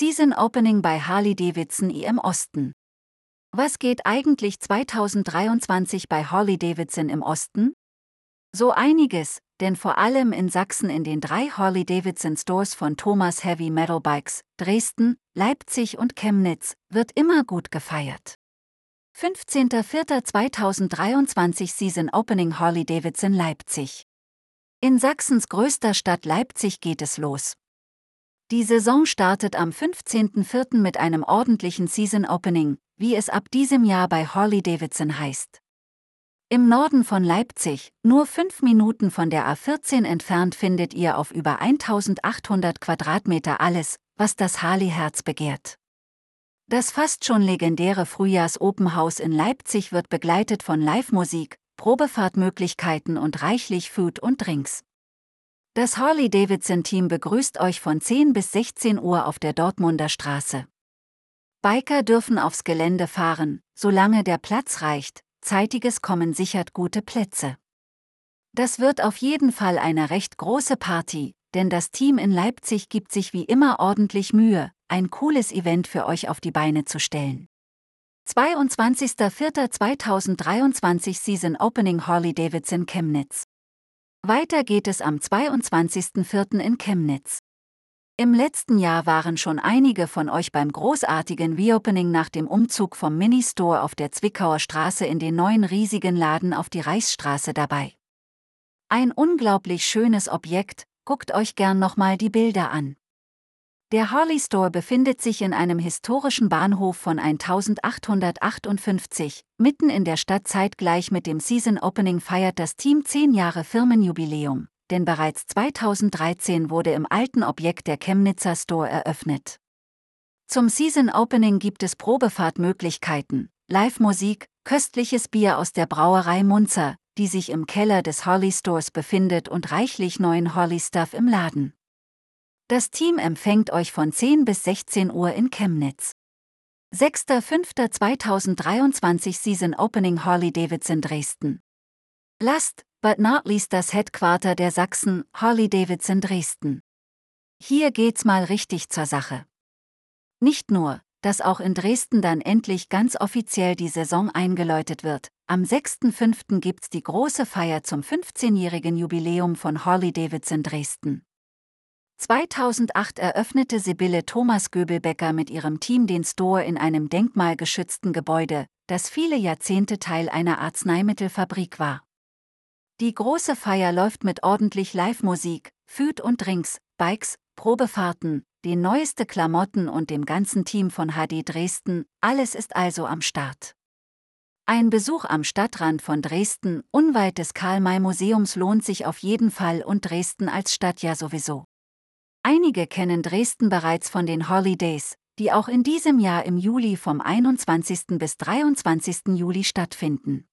Season Opening bei Harley-Davidson im Osten. Was geht eigentlich 2023 bei Harley-Davidson im Osten? So einiges, denn vor allem in Sachsen in den drei Harley-Davidson Stores von Thomas Heavy Metal Bikes, Dresden, Leipzig und Chemnitz, wird immer gut gefeiert. 15.04.2023 Season Opening Harley Davidson Leipzig. In Sachsens größter Stadt Leipzig geht es los. Die Saison startet am 15.04. mit einem ordentlichen Season Opening, wie es ab diesem Jahr bei Harley Davidson heißt. Im Norden von Leipzig, nur fünf Minuten von der A14 entfernt, findet ihr auf über 1800 Quadratmeter alles, was das Harley-Herz begehrt. Das fast schon legendäre Frühjahrs-Open House in Leipzig wird begleitet von Live-Musik, Probefahrtmöglichkeiten und reichlich Food und Drinks. Das Harley-Davidson-Team begrüßt euch von 10 bis 16 Uhr auf der Dortmunder Straße. Biker dürfen aufs Gelände fahren, solange der Platz reicht, zeitiges Kommen sichert gute Plätze. Das wird auf jeden Fall eine recht große Party, denn das Team in Leipzig gibt sich wie immer ordentlich Mühe, ein cooles Event für euch auf die Beine zu stellen. 22.04.2023 Season Opening Harley Davidson Chemnitz. Weiter geht es am 22.04. in Chemnitz. Im letzten Jahr waren schon einige von euch beim großartigen Reopening nach dem Umzug vom Mini-Store auf der Zwickauer Straße in den neuen riesigen Laden auf die Reichsstraße dabei. Ein unglaublich schönes Objekt, guckt euch gern nochmal die Bilder an. Der Harley Store befindet sich in einem historischen Bahnhof von 1858, mitten in der Stadt zeitgleich mit dem Season Opening feiert das Team 10 Jahre Firmenjubiläum, denn bereits 2013 wurde im alten Objekt der Chemnitzer Store eröffnet. Zum Season Opening gibt es Probefahrtmöglichkeiten, Live-Musik, köstliches Bier aus der Brauerei Munzer, die sich im Keller des Harley Stores befindet und reichlich neuen Harley Stuff im Laden. Das Team empfängt euch von 10 bis 16 Uhr in Chemnitz. 6.5.2023 Season Opening Harley Davidson Dresden. Last, but not least das Headquarter der Sachsen, Harley Davidson Dresden. Hier geht's mal richtig zur Sache. Nicht nur, dass auch in Dresden dann endlich ganz offiziell die Saison eingeläutet wird. Am 6.5. gibt's die große Feier zum 15-jährigen Jubiläum von Harley Davidson Dresden. 2008 eröffnete Sibylle Thomas Göbelbecker mit ihrem Team den Store in einem denkmalgeschützten Gebäude, das viele Jahrzehnte Teil einer Arzneimittelfabrik war. Die große Feier läuft mit ordentlich Live-Musik, Food und Drinks, Bikes, Probefahrten, den neueste Klamotten und dem ganzen Team von HD Dresden, alles ist also am Start. Ein Besuch am Stadtrand von Dresden, unweit des Karl-May-Museums lohnt sich auf jeden Fall und Dresden als Stadt ja sowieso. Einige kennen Dresden bereits von den Holidays, die auch in diesem Jahr im Juli vom 21. bis 23. Juli stattfinden.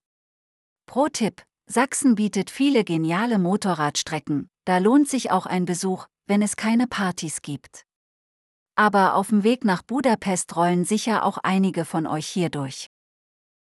Pro-Tipp: Sachsen bietet viele geniale Motorradstrecken, da lohnt sich auch ein Besuch, wenn es keine Partys gibt. Aber auf dem Weg nach Budapest rollen sicher auch einige von euch hier durch.